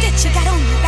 get you got on your back.